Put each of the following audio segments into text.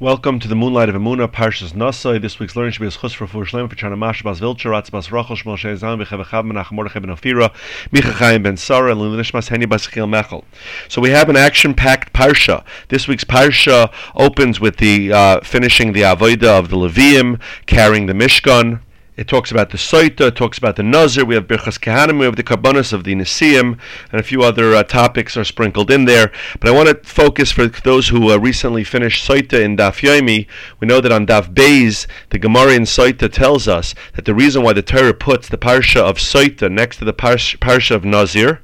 Welcome to the Moonlight of Emuna, Parshas Nasai. This week's learning should be a chus for Fur Shlem, for Chana Mash Bas Vilcher, Ratz Bas Rachel, Shmol Shei Zan, Bechav Chav Menachem Mordechai Ben Ofira, Micha Chaim Ben Sarah, and Lilishmas Heni Bas Chil Mechel. So we have an action-packed Parsha. This week's Parsha opens with the uh, finishing the Avodah of the Levium, carrying the Mishkan, it talks about the Soita, it talks about the Nazir, we have Birchas Kehanim, we have the Karbonis of the Nisim, and a few other uh, topics are sprinkled in there. But I want to focus for those who uh, recently finished Soita in Daf Yomi. We know that on Daf Beis, the Gemara in Soita tells us that the reason why the Torah puts the Parsha of Soita next to the Parsha of Nazir,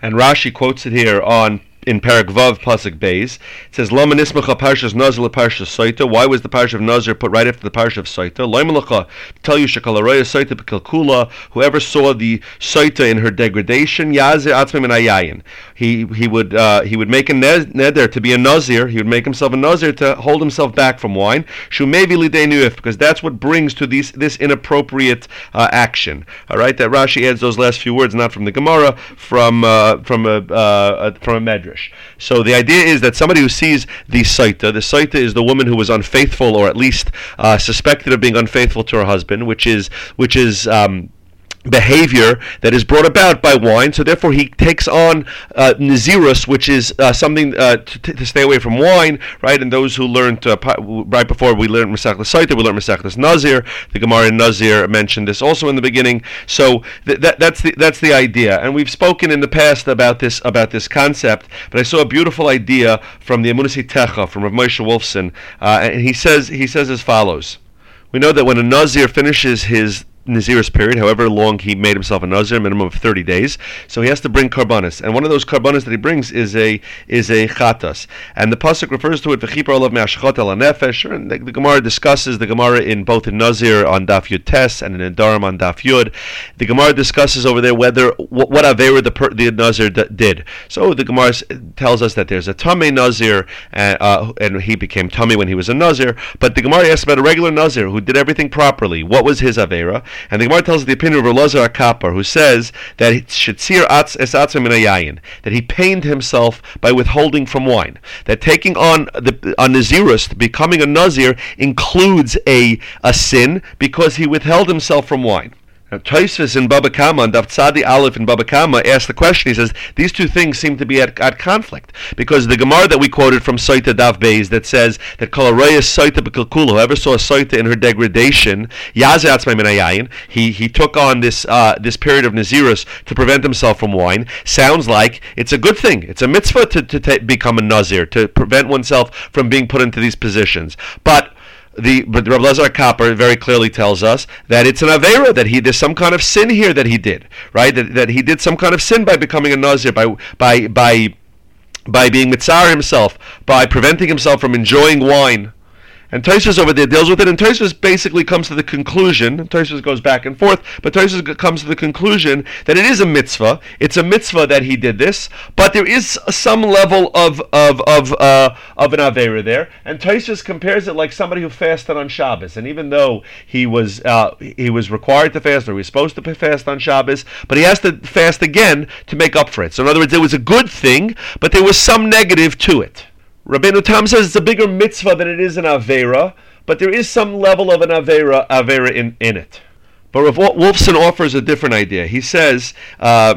and Rashi quotes it here on in Parak Vav Pasuk Beis. It says Lama Nismacha Parshas Nazir Parshas Soita. Why was the Parsha of Nazir put right after the Parsha of Soita? Loimalacha tell you Shekalaroya Soita Bekilkula. Whoever saw the Soita in her degradation, Yazir Atzmim and Ayayin. He he would uh, he would make a neder to be a Nazir. He would make himself a Nazir to hold himself back from wine. Shumevi Lidenuif because that's what brings to these this inappropriate uh, action. All right, that Rashi adds those last few words not from the Gemara, from uh, from a uh, from a Medrash. So the idea is that somebody who sees the Saita, the Saita is the woman who was unfaithful or at least uh, suspected of being unfaithful to her husband, which is which is um, behavior that is brought about by wine. So therefore, he takes on uh, nazirus, which is uh, something uh, to, to, stay away from wine, right? And those who learned uh, right before we learned Masechtas Saita, we learned Masechtas Nazir. The Gemara in Nazir mentioned this also in the beginning. So th- that, that's the that's the idea. And we've spoken in the past about this about this concept. But I saw a beautiful idea from the Emunas Itecha from Rav Moshe Wolfson, uh, and he says he says as follows. We know that when a Nazir finishes his Nazirus period, however long he made himself a Nazir, minimum of 30 days. So he has to bring karbanis, and one of those karbanis that he brings is a is a chatas, and the pasuk refers to it v'chipar olav me'ashchot el nefesh. And the, the, Gemara discusses the Gemara in both in Nazir on Daf Yud Tes and in Darim on Daf Yud. The Gemara discusses over there whether what, what avera the the Nazir d- did. So the Gemara tells us that there's a Tame Nazir, and, uh, and he became Tame when he was a Nazir. But the Gemara asks about a regular Nazir who did everything properly. What was his avera? And the Gemara tells the opinion of Elazar Kapar, who says that shetzir atz es yayin, that he pained himself by withholding from wine. That taking on the a nazirus, becoming a nazir, includes a a sin because he withheld himself from wine. Now, in Baba Kama and Daf Tzadi Aleph in Baba Kama asked the question. He says these two things seem to be at, at conflict because the Gemara that we quoted from Saita Daf Beis that says that Kolaroya Saita Bekilkula, whoever saw Saita in her degradation, he he took on this uh, this period of Nazirus to prevent himself from wine. Sounds like it's a good thing. It's a mitzvah to, to t- become a Nazir to prevent oneself from being put into these positions, but the but Rabbi Lazar Kapper very clearly tells us that it's an avera that he there's some kind of sin here that he did right? That, that he did some kind of sin by becoming a nazir by by by by being mitzar himself by preventing himself from enjoying wine and Tosfos over there deals with it, and Tosfos basically comes to the conclusion, Tosfos goes back and forth, but Tosfos comes to the conclusion that it is a mitzvah. It's a mitzvah that he did this, but there is some level of of of uh, of an avera there. And Tosfos compares it like somebody who fasted on Shabbos, and even though he was uh, he was required to fast or he was supposed to fast on Shabbos, but he has to fast again to make up for it. So in other words, it was a good thing, but there was some negative to it. Rabbeinu Tam says it's a bigger mitzvah than it is an Avera, but there is some level of an Avera, Avera in, in it. But Rav Wolfson offers a different idea. He says, uh,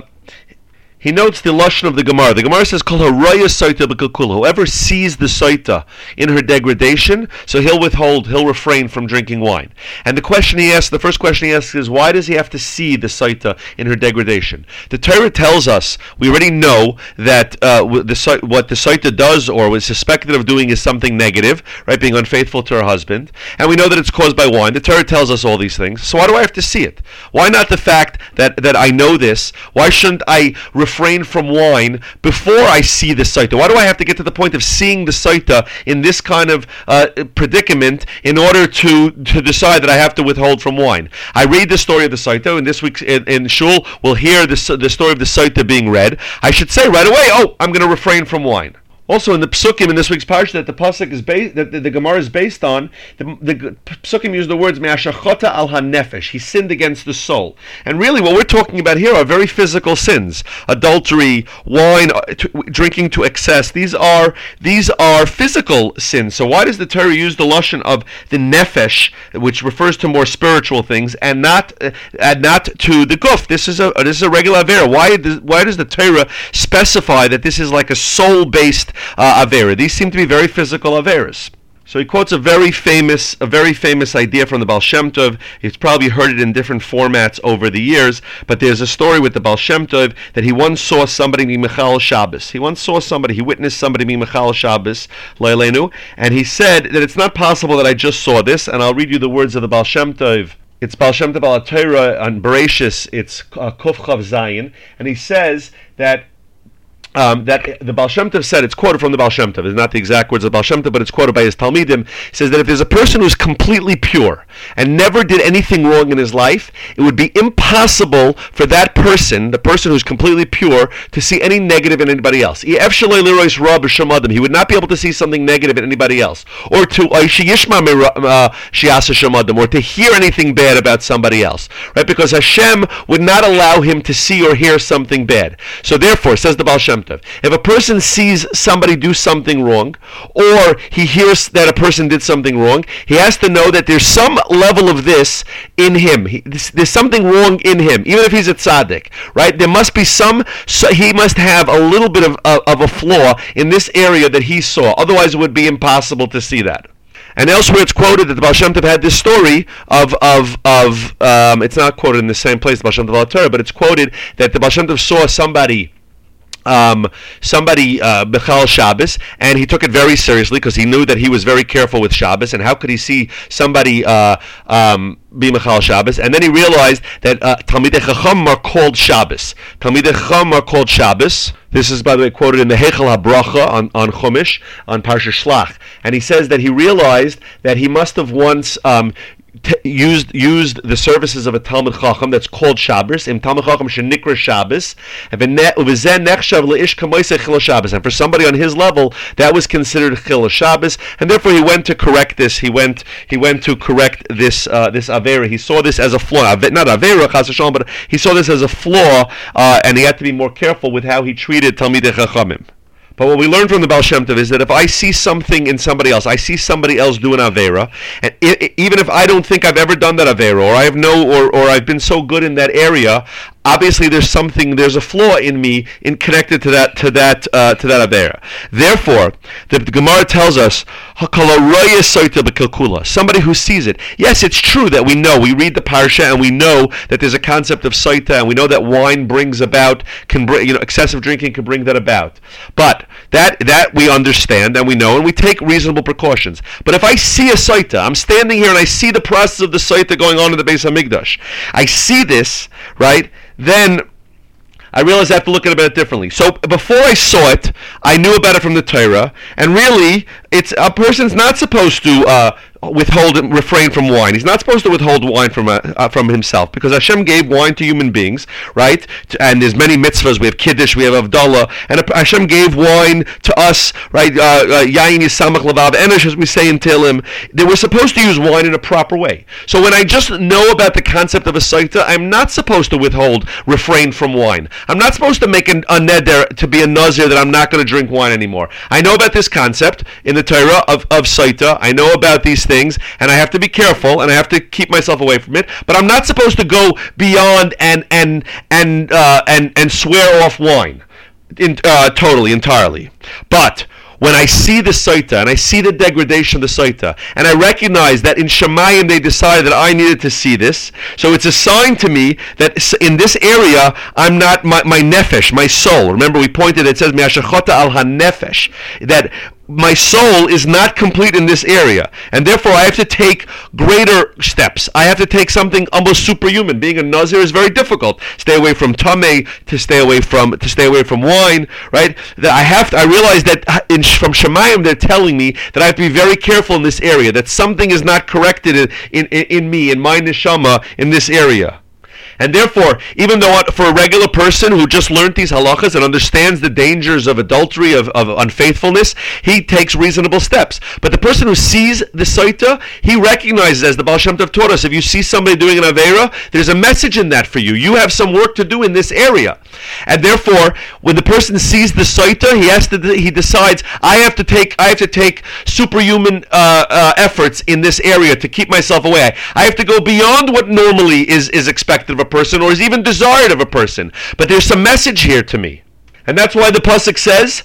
he notes the lashon of the Gemara. The Gemara says, "Kol haraya saita b'kakula." Whoever sees the saita in her degradation, so he'll withhold, he'll refrain from drinking wine. And the question he asks, the first question he asks is, why does he have to see the saita in her degradation? The Torah tells us we already know that uh, the what the saita does or was suspected of doing is something negative, right? Being unfaithful to her husband, and we know that it's caused by wine. The Torah tells us all these things. So why do I have to see it? Why not the fact that that I know this? Why shouldn't I? refrain from wine before I see the Saita? Why do I have to get to the point of seeing the Saita in this kind of uh, predicament in order to, to decide that I have to withhold from wine? I read the story of the Saita, and this week in, in Shul, we'll hear the, the story of the Saita being read. I should say right away, oh, I'm going to refrain from wine. Also, in the psukim in this week's parsha that the pasuk is based, that the, the Gemara is based on, the, the psukim use the words me'ashachota al hanefesh. He sinned against the soul, and really, what we're talking about here are very physical sins: adultery, wine, uh, to, drinking to excess. These are these are physical sins. So why does the Torah use the lashon of the nefesh, which refers to more spiritual things, and not uh, and not to the guf? This is a this is a regular avera. Why does why does the Torah specify that this is like a soul-based uh, Avera. These seem to be very physical Averas. So he quotes a very famous, a very famous idea from the Baal Shem Tov. He's probably heard it in different formats over the years, but there's a story with the Baal Shem Tov that he once saw somebody be Michal Shabbos. He once saw somebody, he witnessed somebody be Michal Shabbos, Leilenu, and he said that it's not possible that I just saw this, and I'll read you the words of the Baal Shem Tov. It's Baal Shem Tov on Bereshis, it's uh, Kuf Chav Zayin, and he says that um, that the Baal Shem Tov said, it's quoted from the Baal Shem Tov, it's not the exact words of Baal Shem Tov, but it's quoted by his Talmidim, says that if there's a person who's completely pure and never did anything wrong in his life, it would be impossible for that person, the person who's completely pure, to see any negative in anybody else. He would not be able to see something negative in anybody else, or to uh, or to hear anything bad about somebody else, right? Because Hashem would not allow him to see or hear something bad. So therefore, says the Baal Shem Tov, if a person sees somebody do something wrong, or he hears that a person did something wrong, he has to know that there's some level of this in him. He, there's something wrong in him, even if he's a tzaddik, right? There must be some. So he must have a little bit of, of, a flaw in this area that he saw. Otherwise, it would be impossible to see that. And elsewhere, it's quoted that the Baal Shem Tov had this story of of of. Um, it's not quoted in the same place, the Baal Shem Tov but it's quoted that the Baal Shem Tov saw somebody um, somebody uh, Michal Shabbos, and he took it very seriously because he knew that he was very careful with Shabbos. And how could he see somebody uh, um, be Michal Shabbos? And then he realized that uh, Talmidei Chacham are called Shabbos. Talmidei Chacham are called Shabbos. This is, by the way, quoted in the Heichal HaBracha on, on Chumash, on Parsha Shlach. And he says that he realized that he must have once um, T- used used the services of a Talmid Chacham that's called Shabbos. In Talmid Chacham shenikra Shabbos, and for somebody on his level, that was considered Chil Shabbos, and therefore he went to correct this. He went he went to correct this uh, this avera. He saw this as a flaw, not avera but he saw this as a flaw, uh, and he had to be more careful with how he treated Talmidei Chachamim. But what we learn from the Baal Shem Tov is that if I see something in somebody else, I see somebody else doing Avera, and it, even if I don't think I've ever done that Avera, or I have no, or, or I've been so good in that area, obviously there's something there's a flaw in me in connected to that to that uh, to that avera. Therefore, the, the Gemara tells us somebody who sees it. Yes, it's true that we know we read the parsha and we know that there's a concept of saita and we know that wine brings about can bring you know excessive drinking can bring that about. But that that we understand and we know and we take reasonable precautions. But if I see a saita, I'm standing here and I see the process of the saita going on in the base of Migdash. I see this right then I realized I have to look at it differently. So before I saw it, I knew about it from the Torah, and really, it's a person's not supposed to uh, withhold and refrain from wine. He's not supposed to withhold wine from uh, uh, from himself because Hashem gave wine to human beings, right? And there's many mitzvahs. We have kiddush, we have avdallah, and Hashem gave wine to us, right? Uh, uh, yain yisamach lavav enosh, as we say in Tehillim. They were supposed to use wine in a proper way. So when I just know about the concept of a saita, I'm not supposed to withhold refrain from wine. I'm not supposed to make an, a neder to be a nazir that I'm not going to drink wine anymore. I know about this concept in the Torah of of saita. I know about these things, and I have to be careful, and I have to keep myself away from it. But I'm not supposed to go beyond and and and uh, and and swear off wine, in, uh, totally, entirely. But when I see the Saita and I see the degradation of the Saita, and I recognize that in Shemayim they decided that I needed to see this, so it's a sign to me that in this area I'm not my, my nefesh, my soul. Remember, we pointed it says al hanefesh that my soul is not complete in this area, and therefore I have to take greater steps. I have to take something almost superhuman. Being a nazir is very difficult. Stay away from tame, to stay away from to stay away from wine, right? That I have to. I realize that uh, in, from Shemayim they're telling me that I have to be very careful in this area. That something is not corrected in in, in me in my neshama in this area. And therefore, even though for a regular person who just learned these halachas and understands the dangers of adultery, of, of unfaithfulness, he takes reasonable steps. But the person who sees the Saita, he recognizes, as the Baal Shem Tov taught us, if you see somebody doing an Avera, there's a message in that for you. You have some work to do in this area. And therefore, when the person sees the Saita, he has to, he decides, I have to take, I have to take superhuman uh, uh, efforts in this area to keep myself away. I have to go beyond what normally is, is expected of a person or is even desired of a person. But there's some message here to me. And that's why the Pasuk says,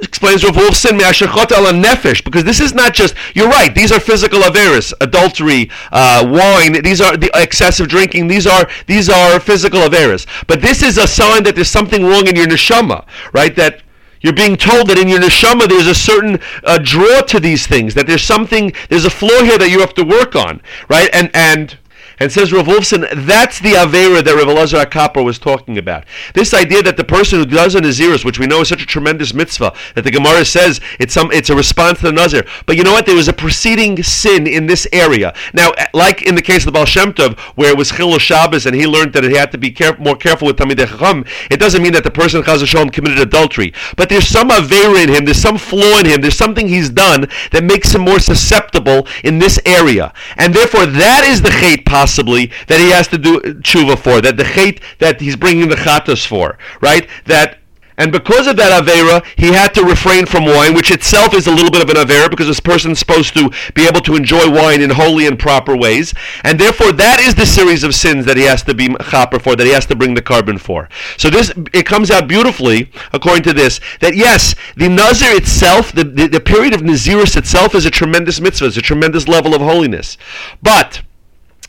explains Rav Wolfson, ala nefesh, because this is not just, you're right, these are physical averis, adultery, uh, wine, these are the excessive drinking, these are these are physical averis. But this is a sign that there's something wrong in your neshama, right? That you're being told that in your neshama there's a certain uh, draw to these things, that there's something, there's a flaw here that you have to work on, right? And and and says Rav Wolfson, that's the Avera that Rav Elazar HaKapor was talking about. This idea that the person who does a Naziris, which we know is such a tremendous mitzvah, that the Gemara says it's some it's a response to the Nazir. But you know what? There was a preceding sin in this area. Now, eh, like in the case of the Baal Shem Tov, where it was Chilul Shabbos and he learned that he had to be more careful with Talmid Chacham, it doesn't mean that the person Chaz Shalom committed adultery. But there's some Avera in him, there's some flaw in him, there's something he's done that makes him more susceptible in this area. And therefore, that is the Chait possibly that he has to do tshuva for, that the chait that he's bringing the chatos for, right? That and because of that Avera, he had to refrain from wine, which itself is a little bit of an Avera because this person's supposed to be able to enjoy wine in holy and proper ways. And therefore, that is the series of sins that he has to be chaper for, that he has to bring the korban for. So this, it comes out beautifully, according to this, that yes, the Nazir itself, the, the, the period of Naziris itself is a tremendous mitzvah, it's a tremendous level of holiness. But,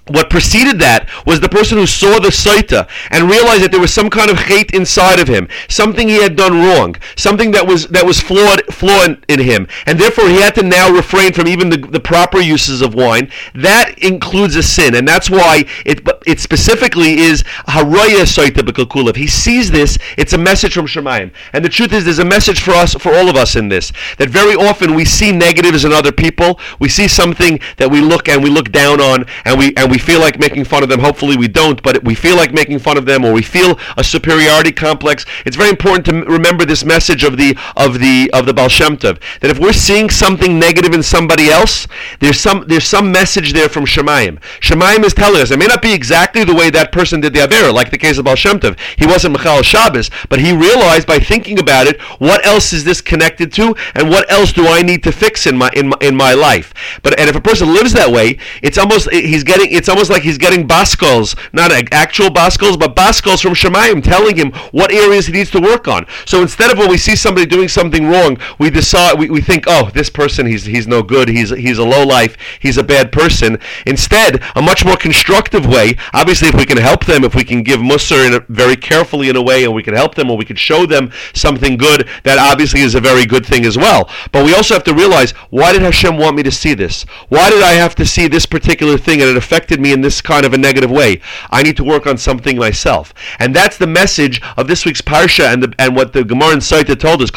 what preceded that was the person who saw the Saita and realized that there was some kind of hate inside of him, something he had done wrong, something that was that was flawed flawed in him, and therefore he had to now refrain from even the, the proper uses of wine. That includes a sin, and that's why it it specifically is haraya Saita b'kalkula. If he sees this, it's a message from Shemayim. And the truth is, there's a message for us, for all of us in this, that very often we see negatives in other people. We see something that we look and we look down on, and we and we we feel like making fun of them. Hopefully, we don't, but we feel like making fun of them, or we feel a superiority complex. It's very important to remember this message of the of the of the Baal Shem Tov, that if we're seeing something negative in somebody else, there's some there's some message there from Shemayim. Shemayim is telling us it may not be exactly the way that person did the Avera, like the case of Baal Shem Tov. He wasn't Michal Shabbos, but he realized by thinking about it, what else is this connected to, and what else do I need to fix in my in my, in my life? But and if a person lives that way, it's almost he's getting it's it's almost like he's getting baskos, not actual baskos, but baskos from Shemayim telling him what areas he needs to work on. So instead of when we see somebody doing something wrong, we decide we, we think, oh, this person he's he's no good, he's he's a low life, he's a bad person. Instead, a much more constructive way. Obviously, if we can help them, if we can give musar in a, very carefully in a way, and we can help them, or we can show them something good, that obviously is a very good thing as well. But we also have to realize, why did Hashem want me to see this? Why did I have to see this particular thing, and it affected affected me in this kind of a negative way. I need to work on something myself. And that's the message of this week's Parsha and, the, and what the Gemara in Saita told us.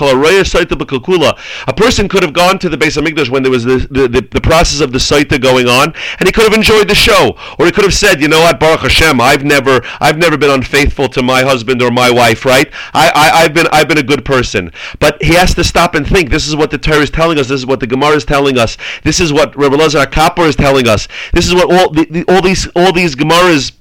A person could have gone to the base of Mikdash when there was the, the, the, the, process of the Saita going on, and he could have enjoyed the show. Or he could have said, you know what, Baruch Hashem, I've never, I've never been unfaithful to my husband or my wife, right? I, I, I've been, I've been a good person. But he has to stop and think. This is what the Torah is telling us. This is what the Gemara is telling us. This is what Rabbi Lazar Kapor is telling us. This is what all the, the, all these all these Gemaras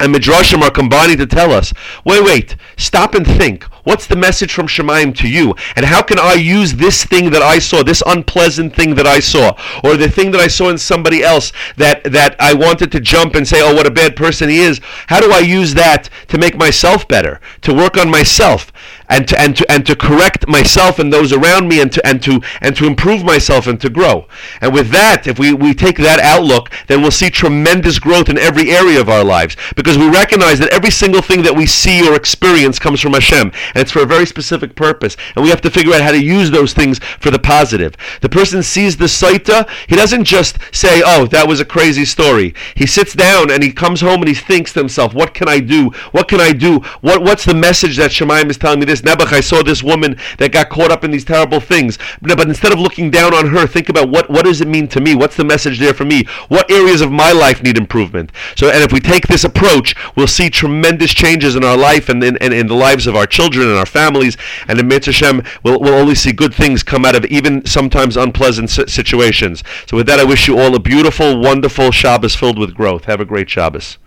and Midrashim are combining to tell us, wait, wait, stop and think. What's the message from Shemaim to you? And how can I use this thing that I saw, this unpleasant thing that I saw, or the thing that I saw in somebody else that, that I wanted to jump and say, oh, what a bad person he is? How do I use that to make myself better, to work on myself? and to and to and to correct myself and those around me and to and to and to improve myself and to grow. And with that, if we, we take that outlook, then we'll see tremendous growth in every area of our lives because we recognize that every single thing that we see or experience comes from Hashem. And it's for a very specific purpose. And we have to figure out how to use those things for the positive. The person sees the saita, he doesn't just say, "Oh, that was a crazy story." He sits down and he comes home and he thinks to himself, "What can I do? What can I do? What what's the message that Shemaim is telling me this? Nebuch, I saw this woman that got caught up in these terrible things. But instead of looking down on her, think about what what does it mean to me? What's the message there for me? What areas of my life need improvement? So, and if we take this approach, we'll see tremendous changes in our life and in, in, in the lives of our children and our families. And in Hashem, we'll, we'll only see good things come out of even sometimes unpleasant situations. So with that, I wish you all a beautiful, wonderful Shabbos filled with growth. Have a great Shabbos.